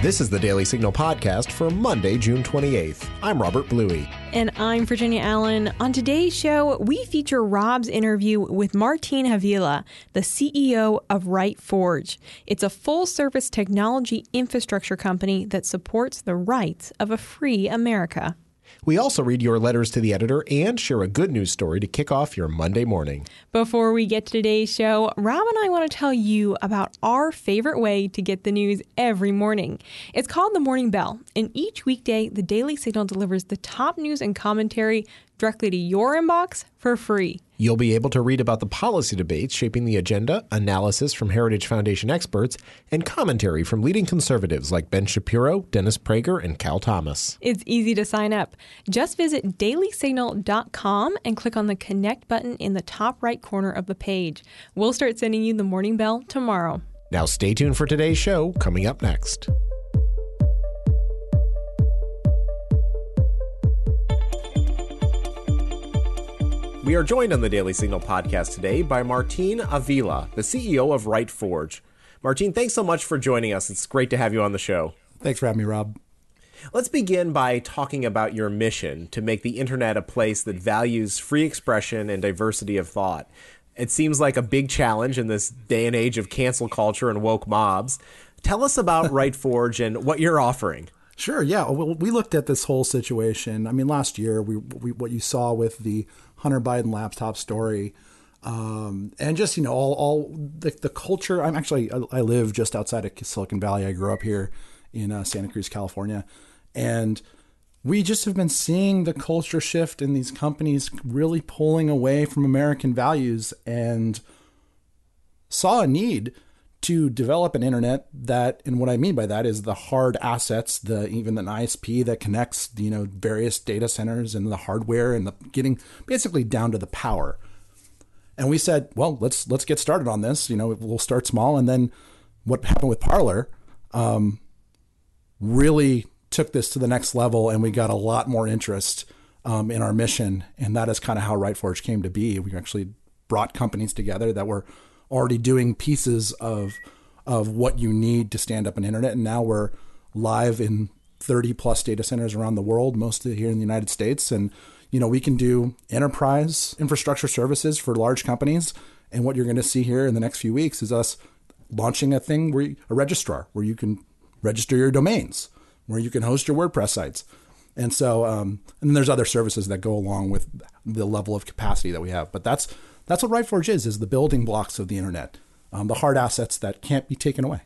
This is the Daily Signal podcast for Monday, June 28th. I'm Robert Bluey. And I'm Virginia Allen. On today's show, we feature Rob's interview with Martin Avila, the CEO of RightForge. It's a full service technology infrastructure company that supports the rights of a free America. We also read your letters to the editor and share a good news story to kick off your Monday morning. Before we get to today's show, Rob and I want to tell you about our favorite way to get the news every morning. It's called the Morning Bell, and each weekday, the Daily Signal delivers the top news and commentary directly to your inbox for free. You'll be able to read about the policy debates shaping the agenda, analysis from Heritage Foundation experts, and commentary from leading conservatives like Ben Shapiro, Dennis Prager, and Cal Thomas. It's easy to sign up. Just visit dailysignal.com and click on the connect button in the top right corner of the page. We'll start sending you the morning bell tomorrow. Now, stay tuned for today's show coming up next. We are joined on the Daily Signal podcast today by Martine Avila, the CEO of RightForge. Martine, thanks so much for joining us. It's great to have you on the show. Thanks for having me, Rob. Let's begin by talking about your mission to make the internet a place that values free expression and diversity of thought. It seems like a big challenge in this day and age of cancel culture and woke mobs. Tell us about RightForge and what you're offering. Sure. Yeah. Well, we looked at this whole situation. I mean, last year, we, we what you saw with the Hunter Biden laptop story, um, and just you know all all the, the culture. I'm actually I, I, live just outside of Silicon Valley. I grew up here in uh, Santa Cruz, California, and we just have been seeing the culture shift in these companies really pulling away from American values, and saw a need to develop an internet that and what I mean by that is the hard assets, the even an ISP that connects you know various data centers and the hardware and the getting basically down to the power. And we said, well, let's let's get started on this. You know, we'll start small, and then what happened with Parler um, really took this to the next level, and we got a lot more interest um, in our mission, and that is kind of how RightForge came to be. We actually brought companies together that were already doing pieces of of what you need to stand up an internet, and now we're live in 30 plus data centers around the world, mostly here in the United States, and you know we can do enterprise infrastructure services for large companies. And what you're going to see here in the next few weeks is us launching a thing where you, a registrar where you can register your domains, where you can host your WordPress sites. And so, um, and there's other services that go along with the level of capacity that we have. But that's that's what RightForge is, is the building blocks of the internet, um, the hard assets that can't be taken away.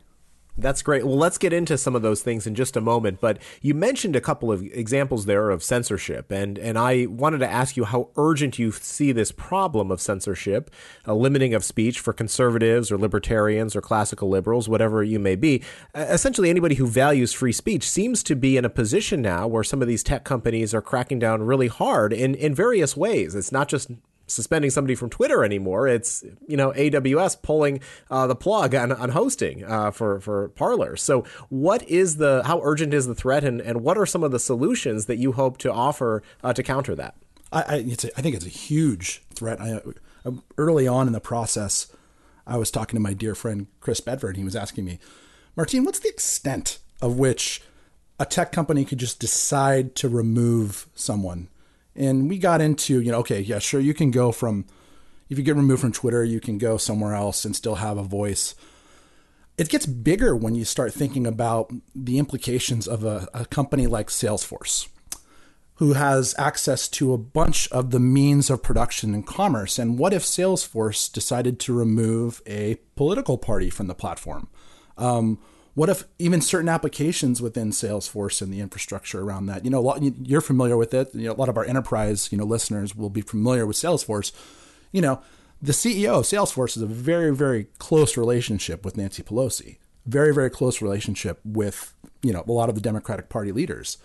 That's great. Well, let's get into some of those things in just a moment. But you mentioned a couple of examples there of censorship, and and I wanted to ask you how urgent you see this problem of censorship, a limiting of speech for conservatives or libertarians or classical liberals, whatever you may be. Essentially, anybody who values free speech seems to be in a position now where some of these tech companies are cracking down really hard in in various ways. It's not just suspending somebody from Twitter anymore. It's you know AWS pulling uh, the plug on, on hosting uh, for for Parler. So what is the how urgent is the threat, and, and what are some of the solutions that you hope to offer uh, to counter that? I I, a, I, think it's a huge threat. I, early on in the process, I was talking to my dear friend Chris Bedford. He was asking me, Martine, what's the extent of which a tech company could just decide to remove someone and we got into, you know, okay, yeah, sure, you can go from, if you get removed from Twitter, you can go somewhere else and still have a voice. It gets bigger when you start thinking about the implications of a, a company like Salesforce, who has access to a bunch of the means of production and commerce. And what if Salesforce decided to remove a political party from the platform? Um, what if even certain applications within Salesforce and the infrastructure around that? You know, lot, you're familiar with it. You know, a lot of our enterprise, you know, listeners will be familiar with Salesforce. You know, the CEO of Salesforce is a very, very close relationship with Nancy Pelosi. Very, very close relationship with you know a lot of the Democratic Party leaders.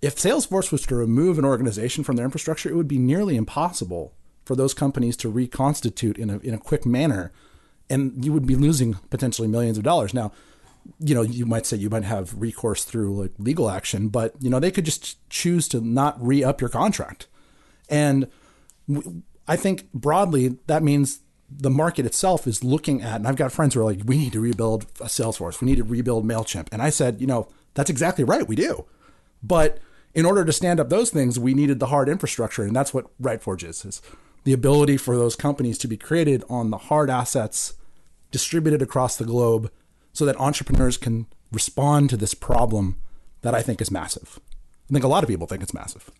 If Salesforce was to remove an organization from their infrastructure, it would be nearly impossible for those companies to reconstitute in a in a quick manner and you would be losing potentially millions of dollars. Now, you know, you might say you might have recourse through like legal action, but you know, they could just choose to not re up your contract. And I think broadly that means the market itself is looking at, and I've got friends who are like, we need to rebuild a Salesforce, we need to rebuild MailChimp. And I said, you know, that's exactly right, we do. But in order to stand up those things, we needed the hard infrastructure. And that's what RightForge is, is the ability for those companies to be created on the hard assets distributed across the globe so that entrepreneurs can respond to this problem that I think is massive. I think a lot of people think it's massive.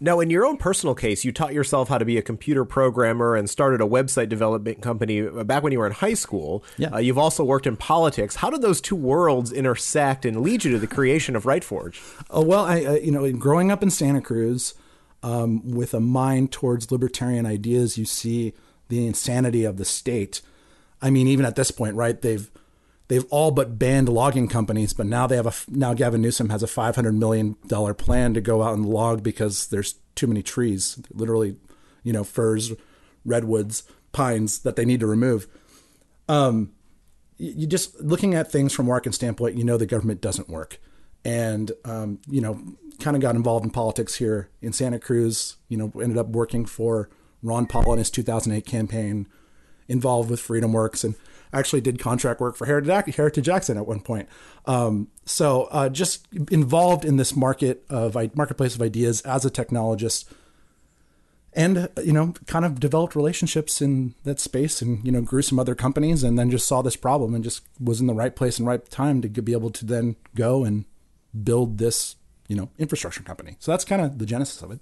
Now, in your own personal case, you taught yourself how to be a computer programmer and started a website development company back when you were in high school. Yeah. Uh, you've also worked in politics. How did those two worlds intersect and lead you to the creation of RightForge? Oh well, I uh, you know, growing up in Santa Cruz, um, with a mind towards libertarian ideas, you see the insanity of the state. I mean, even at this point, right? They've they've all but banned logging companies, but now they have a now Gavin Newsom has a five hundred million dollar plan to go out and log because there's too many trees, literally, you know, firs, redwoods, pines that they need to remove. Um, you just looking at things from Market standpoint, you know the government doesn't work, and um, you know, kind of got involved in politics here in Santa Cruz. You know, ended up working for Ron Paul in his 2008 campaign, involved with FreedomWorks, and actually did contract work for Heritage Action at one point. Um, so uh, just involved in this market of marketplace of ideas as a technologist, and you know, kind of developed relationships in that space, and you know, grew some other companies, and then just saw this problem and just was in the right place and right time to be able to then go and build this you know infrastructure company. So that's kind of the genesis of it.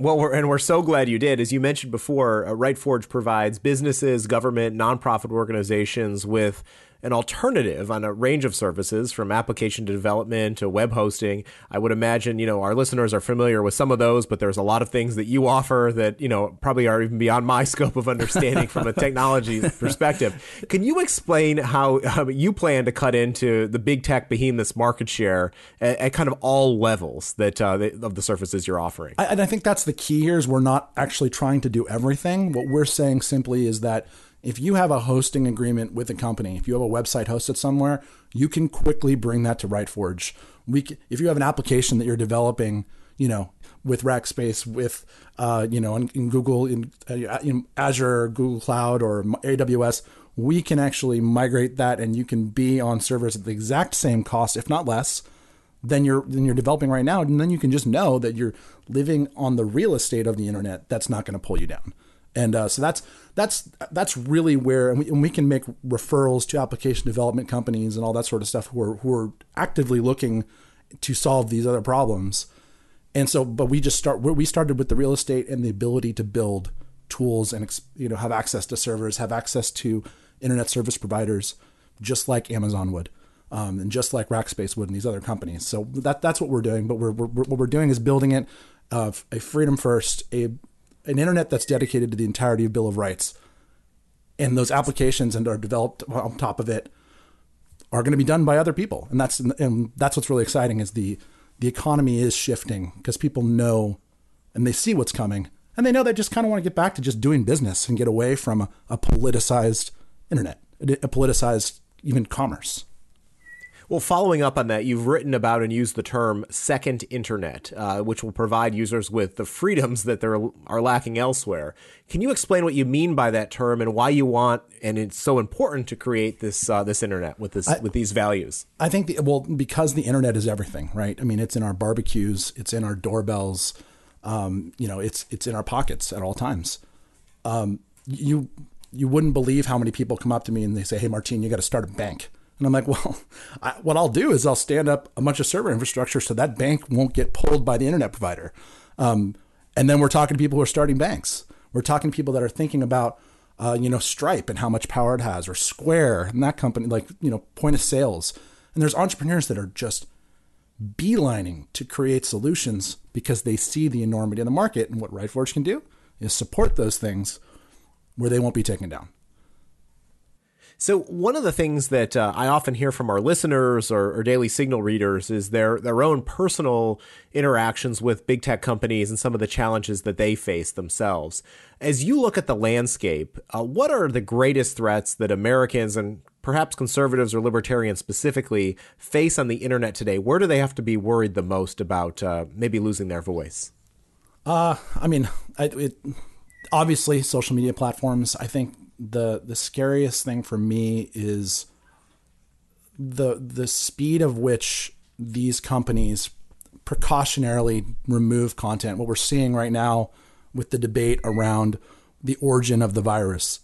Well, we're, and we're so glad you did. As you mentioned before, uh, RightForge provides businesses, government, nonprofit organizations with an alternative on a range of services from application development to web hosting. I would imagine, you know, our listeners are familiar with some of those, but there's a lot of things that you offer that, you know, probably are even beyond my scope of understanding from a technology perspective. Can you explain how you plan to cut into the big tech behemoth's market share at, at kind of all levels that uh, of the services you're offering? I, and I think that's the key here is we're not actually trying to do everything. What we're saying simply is that if you have a hosting agreement with a company, if you have a website hosted somewhere, you can quickly bring that to RightForge. We, if you have an application that you're developing, you know, with Rackspace, with uh, you know, in, in Google, in, uh, in Azure, Google Cloud, or AWS, we can actually migrate that, and you can be on servers at the exact same cost, if not less, than you're than you're developing right now. And then you can just know that you're living on the real estate of the internet. That's not going to pull you down. And uh, so that's that's that's really where and we, and we, can make referrals to application development companies and all that sort of stuff who are who are actively looking to solve these other problems. And so, but we just start we started with the real estate and the ability to build tools and you know have access to servers, have access to internet service providers, just like Amazon would. Um, and just like Rackspace would and these other companies. So that that's what we're doing. But we're, we're what we're doing is building it uh, a freedom first, a an internet that's dedicated to the entirety of Bill of Rights, and those applications and are developed on top of it are going to be done by other people, and that's and that's what's really exciting is the the economy is shifting because people know and they see what's coming, and they know they just kind of want to get back to just doing business and get away from a, a politicized internet, a politicized even commerce. Well, following up on that, you've written about and used the term second internet, uh, which will provide users with the freedoms that they are lacking elsewhere. Can you explain what you mean by that term and why you want and it's so important to create this uh, this internet with this I, with these values? I think the, well because the internet is everything, right? I mean, it's in our barbecues, it's in our doorbells, um, you know, it's it's in our pockets at all times. Um, you you wouldn't believe how many people come up to me and they say, "Hey, Martine, you got to start a bank." And I'm like, well, I, what I'll do is I'll stand up a bunch of server infrastructure so that bank won't get pulled by the internet provider. Um, and then we're talking to people who are starting banks. We're talking to people that are thinking about, uh, you know, Stripe and how much power it has, or Square and that company, like you know, point of sales. And there's entrepreneurs that are just beelining to create solutions because they see the enormity of the market. And what RightForge can do is support those things where they won't be taken down. So one of the things that uh, I often hear from our listeners or, or, daily signal readers is their their own personal interactions with big tech companies and some of the challenges that they face themselves. As you look at the landscape, uh, what are the greatest threats that Americans and perhaps conservatives or libertarians specifically face on the internet today? Where do they have to be worried the most about uh, maybe losing their voice? Uh, I mean, it, obviously social media platforms. I think the the scariest thing for me is the the speed of which these companies precautionarily remove content. What we're seeing right now with the debate around the origin of the virus.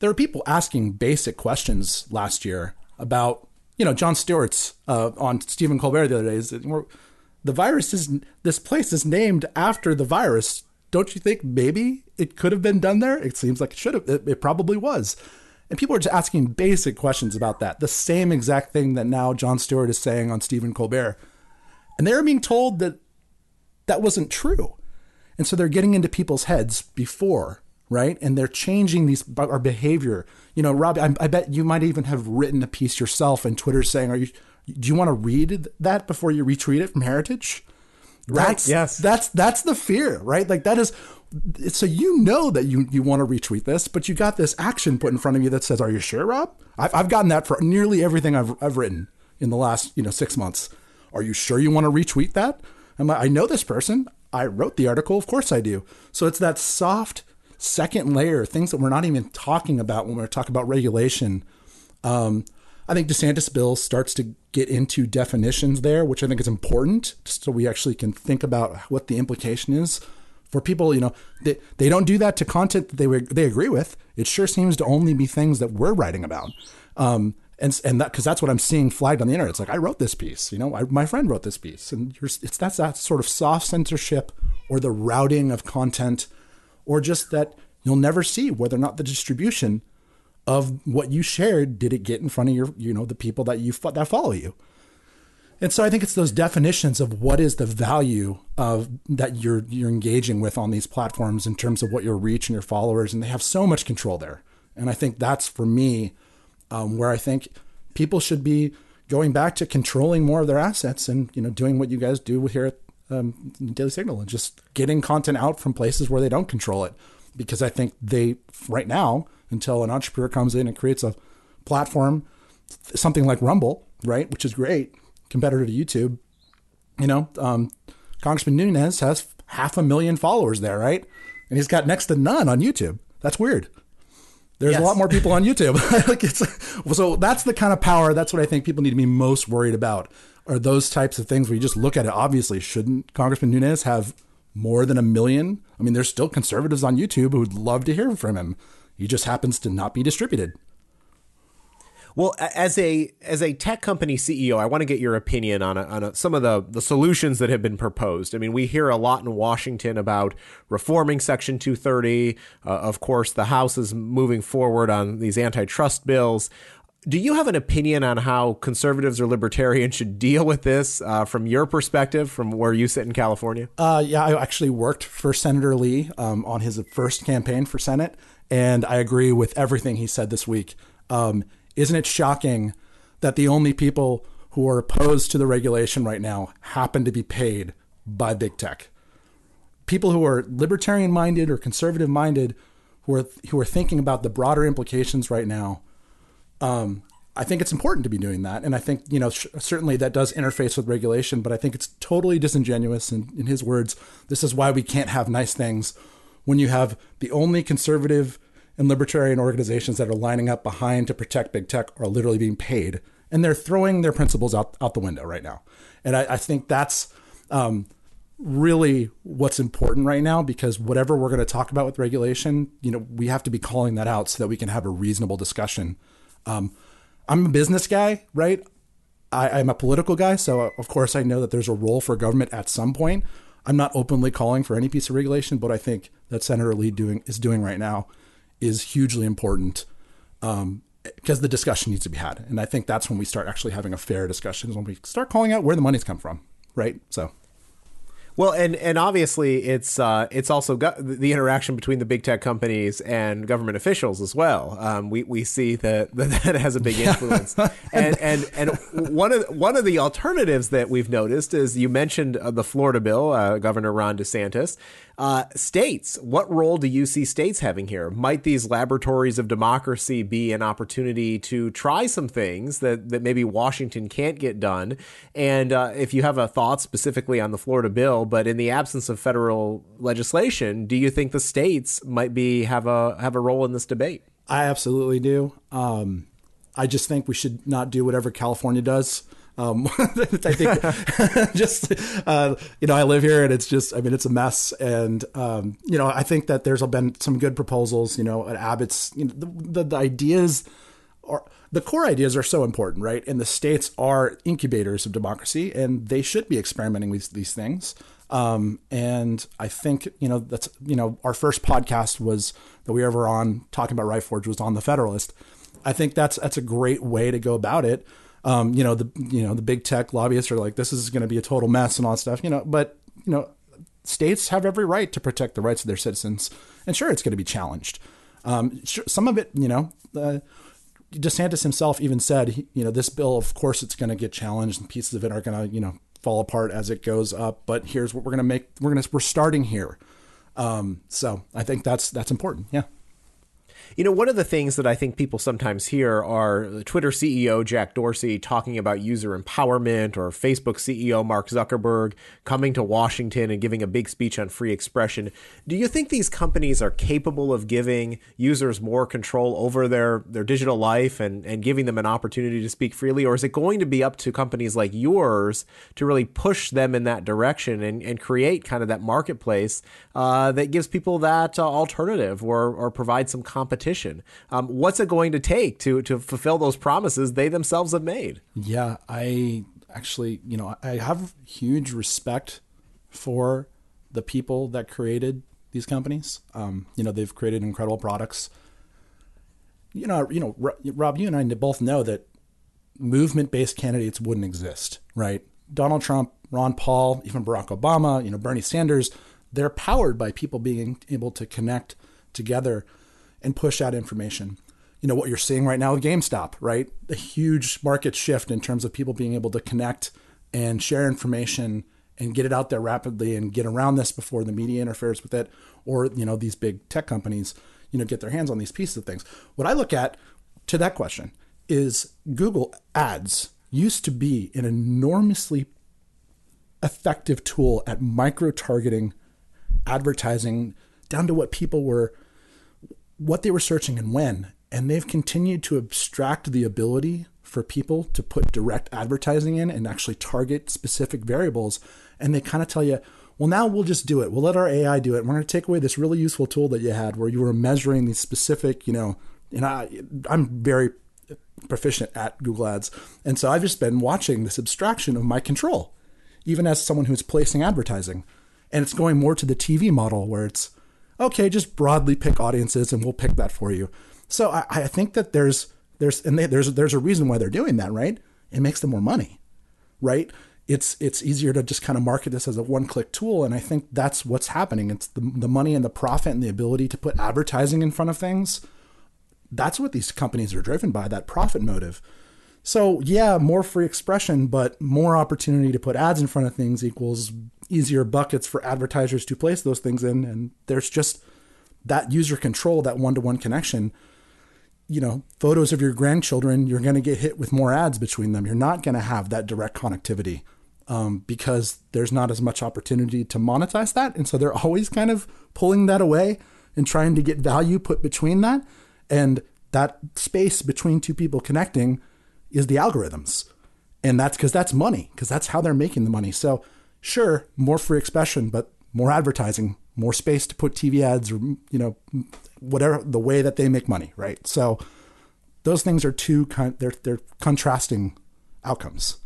There were people asking basic questions last year about, you know, Jon Stewart's uh, on Stephen Colbert the other day. Is the virus is this place is named after the virus. Don't you think maybe it could have been done there? It seems like it should have. It, it probably was. And people are just asking basic questions about that. The same exact thing that now Jon Stewart is saying on Stephen Colbert. And they're being told that that wasn't true. And so they're getting into people's heads before, right? And they're changing these our behavior. You know, Rob, I, I bet you might even have written a piece yourself in Twitter saying, "Are you? Do you want to read that before you retweet it from Heritage?" Right. That's, yes. That's that's the fear, right? Like that is. So you know that you you want to retweet this, but you got this action put in front of you that says, "Are you sure, Rob?" I've I've gotten that for nearly everything I've I've written in the last you know six months. Are you sure you want to retweet that? I'm like, I know this person. I wrote the article. Of course I do. So it's that soft second layer, things that we're not even talking about when we're talking about regulation. Um, I think DeSantis bill starts to get into definitions there, which I think is important, so we actually can think about what the implication is for people. You know, they, they don't do that to content that they they agree with. It sure seems to only be things that we're writing about. Um, and and that because that's what I'm seeing flagged on the internet. It's like I wrote this piece, you know, I, my friend wrote this piece, and it's that's that sort of soft censorship or the routing of content, or just that you'll never see whether or not the distribution of what you shared did it get in front of your you know the people that you that follow you. And so I think it's those definitions of what is the value of that you're you're engaging with on these platforms in terms of what your reach and your followers, and they have so much control there. And I think that's for me um, where I think people should be going back to controlling more of their assets and you know doing what you guys do here at um, Daily Signal and just getting content out from places where they don't control it because I think they right now until an entrepreneur comes in and creates a platform something like Rumble right which is great competitor to YouTube you know um, Congressman Nunes has half a million followers there right and he's got next to none on YouTube that's weird there's yes. a lot more people on YouTube. like so that's the kind of power. That's what I think people need to be most worried about. Are those types of things where you just look at it? Obviously, shouldn't Congressman Nunes have more than a million? I mean, there's still conservatives on YouTube who would love to hear from him. He just happens to not be distributed. Well, as a as a tech company CEO, I want to get your opinion on a, on a, some of the the solutions that have been proposed. I mean, we hear a lot in Washington about reforming Section 230. Uh, of course, the House is moving forward on these antitrust bills. Do you have an opinion on how conservatives or libertarians should deal with this uh, from your perspective, from where you sit in California? Uh, yeah, I actually worked for Senator Lee um, on his first campaign for Senate, and I agree with everything he said this week. Um, isn't it shocking that the only people who are opposed to the regulation right now happen to be paid by big tech? People who are libertarian minded or conservative minded, who are who are thinking about the broader implications right now. Um, I think it's important to be doing that, and I think you know sh- certainly that does interface with regulation. But I think it's totally disingenuous. And in his words, this is why we can't have nice things when you have the only conservative and libertarian organizations that are lining up behind to protect big tech are literally being paid, and they're throwing their principles out, out the window right now. And I, I think that's um, really what's important right now because whatever we're going to talk about with regulation, you know, we have to be calling that out so that we can have a reasonable discussion. Um, I'm a business guy, right? I, am a political guy, so of course I know that there's a role for government at some point. I'm not openly calling for any piece of regulation, but I think that Senator Lee doing is doing right now is hugely important um, because the discussion needs to be had. And I think that's when we start actually having a fair discussion is when we start calling out where the money's come from, right? So. Well, and and obviously it's uh, it's also got the interaction between the big tech companies and government officials as well. Um, we we see that that has a big influence, and and and one of one of the alternatives that we've noticed is you mentioned uh, the Florida bill, uh, Governor Ron DeSantis. Uh, states, what role do you see states having here? Might these laboratories of democracy be an opportunity to try some things that, that maybe Washington can't get done? And uh, if you have a thought specifically on the Florida bill, but in the absence of federal legislation, do you think the states might be have a have a role in this debate? I absolutely do. Um, I just think we should not do whatever California does. Um, I think just uh, you know I live here and it's just I mean it's a mess and um, you know I think that there's been some good proposals you know at Abbott's you know the, the, the ideas are the core ideas are so important right and the states are incubators of democracy and they should be experimenting with these things um, and I think you know that's you know our first podcast was that we were ever on talking about Forge was on the Federalist. I think that's that's a great way to go about it. Um, you know the you know the big tech lobbyists are like this is going to be a total mess and all that stuff. You know, but you know states have every right to protect the rights of their citizens, and sure it's going to be challenged. Um, sure, some of it, you know. Uh, DeSantis himself even said, you know, this bill, of course, it's going to get challenged, and pieces of it are going to, you know, fall apart as it goes up. But here's what we're going to make. We're going to we're starting here. Um, so I think that's that's important. Yeah. You know, one of the things that I think people sometimes hear are Twitter CEO Jack Dorsey talking about user empowerment or Facebook CEO Mark Zuckerberg coming to Washington and giving a big speech on free expression. Do you think these companies are capable of giving users more control over their, their digital life and, and giving them an opportunity to speak freely? Or is it going to be up to companies like yours to really push them in that direction and, and create kind of that marketplace uh, that gives people that uh, alternative or, or provide some competition? Competition. Um, what's it going to take to to fulfill those promises they themselves have made? Yeah, I actually, you know, I have huge respect for the people that created these companies. Um, you know, they've created incredible products. You know, you know, Rob, you and I both know that movement-based candidates wouldn't exist, right? Donald Trump, Ron Paul, even Barack Obama, you know, Bernie Sanders, they're powered by people being able to connect together and push out information. You know what you're seeing right now with GameStop, right? A huge market shift in terms of people being able to connect and share information and get it out there rapidly and get around this before the media interferes with it or you know these big tech companies you know get their hands on these pieces of things what i look at to that question is google ads used to be an enormously effective tool at micro targeting advertising down to what people were what they were searching and when. And they've continued to abstract the ability for people to put direct advertising in and actually target specific variables. And they kind of tell you, well, now we'll just do it. We'll let our AI do it. We're going to take away this really useful tool that you had where you were measuring these specific, you know, and I, I'm very proficient at Google Ads. And so I've just been watching this abstraction of my control, even as someone who's placing advertising. And it's going more to the TV model where it's, okay, just broadly pick audiences and we'll pick that for you. So I, I think that there's there's and they, there's there's a reason why they're doing that, right? It makes them more money, right? It's it's easier to just kind of market this as a one-click tool, and I think that's what's happening. It's the the money and the profit and the ability to put advertising in front of things. That's what these companies are driven by that profit motive. So yeah, more free expression, but more opportunity to put ads in front of things equals easier buckets for advertisers to place those things in. And there's just that user control, that one to one connection. You know, photos of your grandchildren, you're going to get hit with more ads between them. You're not going to have that direct connectivity um, because there's not as much opportunity to monetize that. And so they're always kind of pulling that away and trying to get value put between that. And that space between two people connecting is the algorithms. And that's because that's money, because that's how they're making the money. So sure, more free expression, but more advertising, more space to put TV ads or, you know, whatever the way that they make money, right? So those things are two kind they're they're contrasting outcomes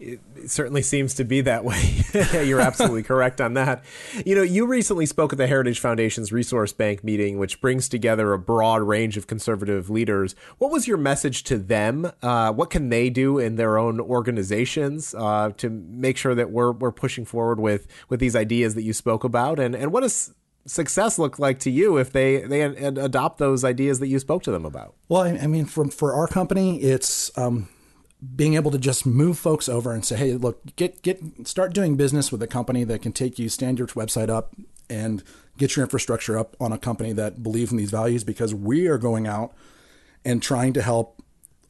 it certainly seems to be that way. You're absolutely correct on that. You know, you recently spoke at the Heritage Foundation's Resource Bank meeting, which brings together a broad range of conservative leaders. What was your message to them? Uh, what can they do in their own organizations uh, to make sure that we're we're pushing forward with with these ideas that you spoke about? And and what does success look like to you if they they adopt those ideas that you spoke to them about? Well, I mean, for for our company, it's um, being able to just move folks over and say, hey, look, get get start doing business with a company that can take you, stand your website up, and get your infrastructure up on a company that believes in these values because we are going out and trying to help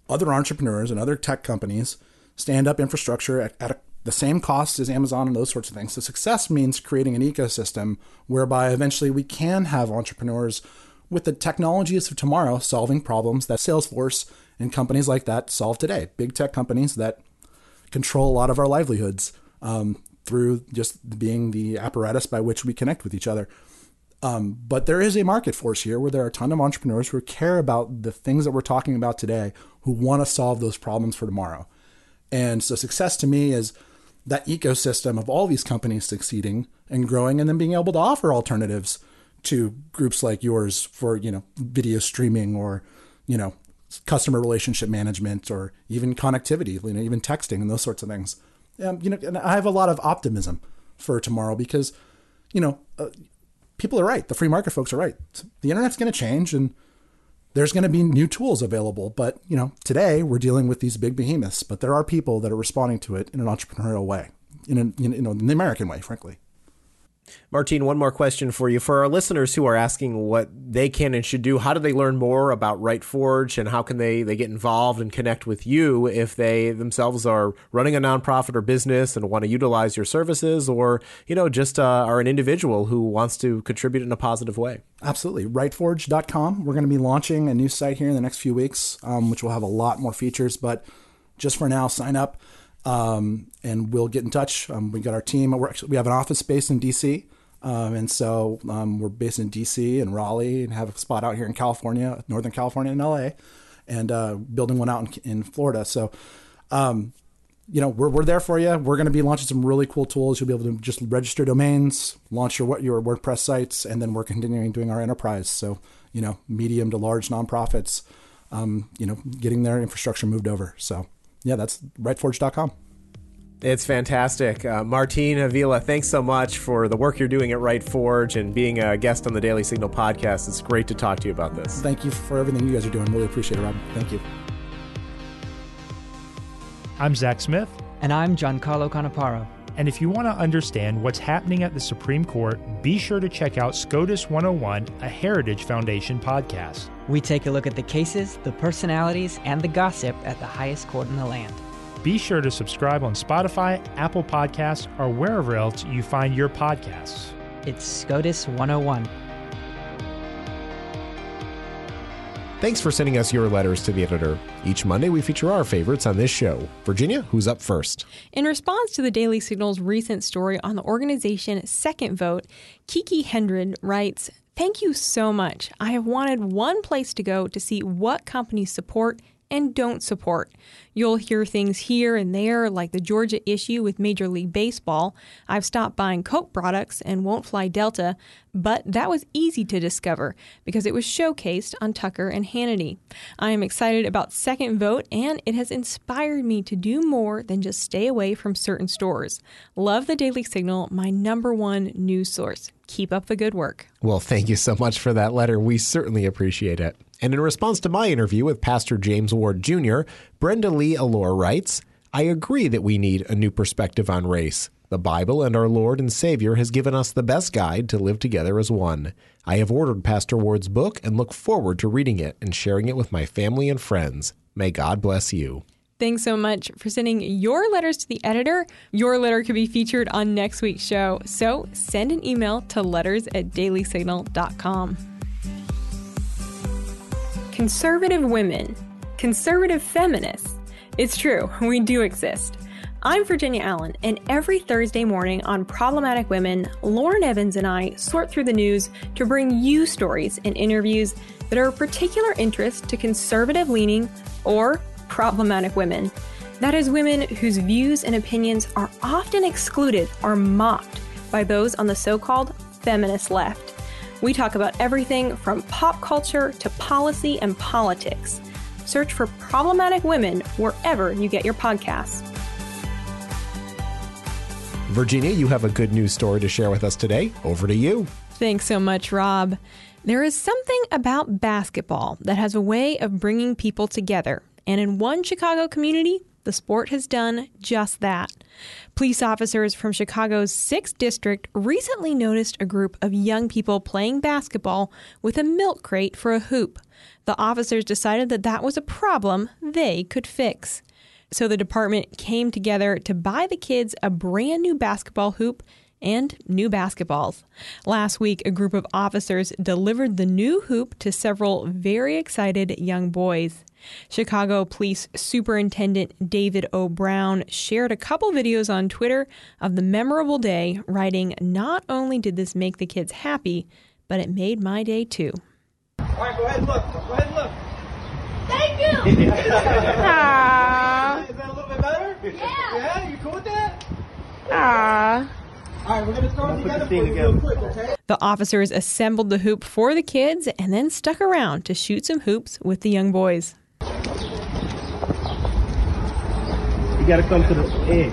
other entrepreneurs and other tech companies stand up infrastructure at, at a, the same cost as Amazon and those sorts of things. So success means creating an ecosystem whereby eventually we can have entrepreneurs with the technologies of tomorrow solving problems that Salesforce and companies like that solve today. Big tech companies that control a lot of our livelihoods um, through just being the apparatus by which we connect with each other. Um, but there is a market force here where there are a ton of entrepreneurs who care about the things that we're talking about today, who want to solve those problems for tomorrow. And so success to me is that ecosystem of all these companies succeeding and growing and then being able to offer alternatives to groups like yours for, you know, video streaming or, you know, customer relationship management or even connectivity, you know, even texting and those sorts of things. Um, you know, and I have a lot of optimism for tomorrow because, you know, uh, people are right. The free market folks are right. The internet's going to change and there's going to be new tools available. But, you know, today we're dealing with these big behemoths, but there are people that are responding to it in an entrepreneurial way, in, an, you know, in the American way, frankly. Martine, one more question for you. For our listeners who are asking what they can and should do, how do they learn more about RightForge and how can they, they get involved and connect with you if they themselves are running a nonprofit or business and want to utilize your services or, you know, just uh, are an individual who wants to contribute in a positive way? Absolutely. RightForge.com. We're going to be launching a new site here in the next few weeks, um, which will have a lot more features. But just for now, sign up um, and we'll get in touch. Um, we got our team. Actually, we have an office space in DC, um, and so um, we're based in DC and Raleigh, and have a spot out here in California, Northern California, and LA, and uh, building one out in, in Florida. So. Um, you know, we're, we're there for you. We're going to be launching some really cool tools. You'll be able to just register domains, launch your your WordPress sites, and then we're continuing doing our enterprise. So, you know, medium to large nonprofits, um, you know, getting their infrastructure moved over. So, yeah, that's rightforge.com. It's fantastic. Uh, Martine Avila, thanks so much for the work you're doing at RightForge and being a guest on the Daily Signal podcast. It's great to talk to you about this. Thank you for everything you guys are doing. Really appreciate it, Rob. Thank you. I'm Zach Smith. And I'm Giancarlo Canaparo. And if you want to understand what's happening at the Supreme Court, be sure to check out SCOTUS 101, a Heritage Foundation podcast. We take a look at the cases, the personalities, and the gossip at the highest court in the land. Be sure to subscribe on Spotify, Apple Podcasts, or wherever else you find your podcasts. It's SCOTUS 101. Thanks for sending us your letters to the editor. Each Monday, we feature our favorites on this show. Virginia, who's up first? In response to the Daily Signal's recent story on the organization Second Vote, Kiki Hendred writes, Thank you so much. I have wanted one place to go to see what companies support and don't support. You'll hear things here and there, like the Georgia issue with Major League Baseball. I've stopped buying Coke products and won't fly Delta, but that was easy to discover because it was showcased on Tucker and Hannity. I am excited about Second Vote, and it has inspired me to do more than just stay away from certain stores. Love the Daily Signal, my number one news source. Keep up the good work. Well, thank you so much for that letter. We certainly appreciate it. And in response to my interview with Pastor James Ward Jr., Brenda Lee Allure writes, I agree that we need a new perspective on race. The Bible and our Lord and Savior has given us the best guide to live together as one. I have ordered Pastor Ward's book and look forward to reading it and sharing it with my family and friends. May God bless you. Thanks so much for sending your letters to the editor. Your letter could be featured on next week's show. So send an email to letters at dailysignal.com. Conservative women, conservative feminists. It's true, we do exist. I'm Virginia Allen, and every Thursday morning on Problematic Women, Lauren Evans and I sort through the news to bring you stories and interviews that are of particular interest to conservative leaning or problematic women. That is, women whose views and opinions are often excluded or mocked by those on the so called feminist left. We talk about everything from pop culture to policy and politics. Search for Problematic Women wherever you get your podcasts. Virginia, you have a good news story to share with us today. Over to you. Thanks so much, Rob. There is something about basketball that has a way of bringing people together. And in one Chicago community, the sport has done just that. Police officers from Chicago's 6th District recently noticed a group of young people playing basketball with a milk crate for a hoop. The officers decided that that was a problem they could fix. So the department came together to buy the kids a brand new basketball hoop and new basketballs. Last week, a group of officers delivered the new hoop to several very excited young boys. Chicago Police Superintendent David O. Brown shared a couple videos on Twitter of the memorable day, writing, Not only did this make the kids happy, but it made my day too. All right, go ahead and look. Go ahead and look. Thank you! Is that a little bit better? Yeah. Yeah? You cool with that? Aww. All right, we're going to throw it together for you real quick, okay? The officers assembled the hoop for the kids and then stuck around to shoot some hoops with the young boys. You got to come to the edge.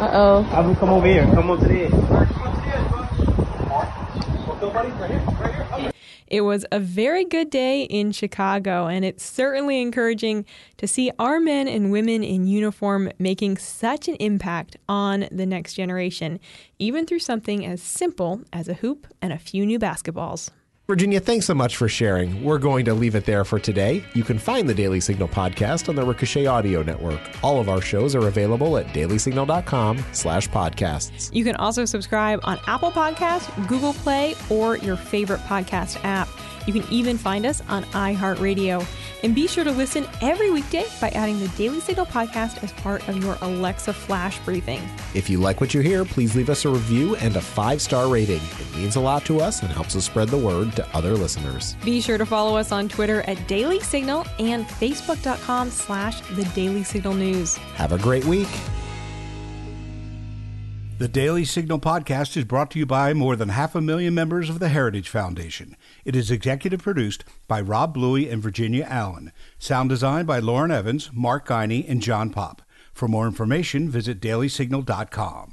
Uh oh. I will come over here. Come on to the edge. All right, come on to the edge, bud. Go. Right here. Right here. It was a very good day in Chicago, and it's certainly encouraging to see our men and women in uniform making such an impact on the next generation, even through something as simple as a hoop and a few new basketballs. Virginia, thanks so much for sharing. We're going to leave it there for today. You can find the Daily Signal podcast on the Ricochet Audio Network. All of our shows are available at dailysignal.com slash podcasts. You can also subscribe on Apple Podcasts, Google Play, or your favorite podcast app. You can even find us on iHeartRadio. And be sure to listen every weekday by adding the Daily Signal podcast as part of your Alexa flash briefing. If you like what you hear, please leave us a review and a five-star rating. It means a lot to us and helps us spread the word to other listeners. Be sure to follow us on Twitter at Daily Signal and Facebook.com slash The Daily Signal News. Have a great week. The Daily Signal podcast is brought to you by more than half a million members of the Heritage Foundation. It is executive produced by Rob Bluey and Virginia Allen. Sound designed by Lauren Evans, Mark Guiney, and John Popp. For more information, visit dailysignal.com.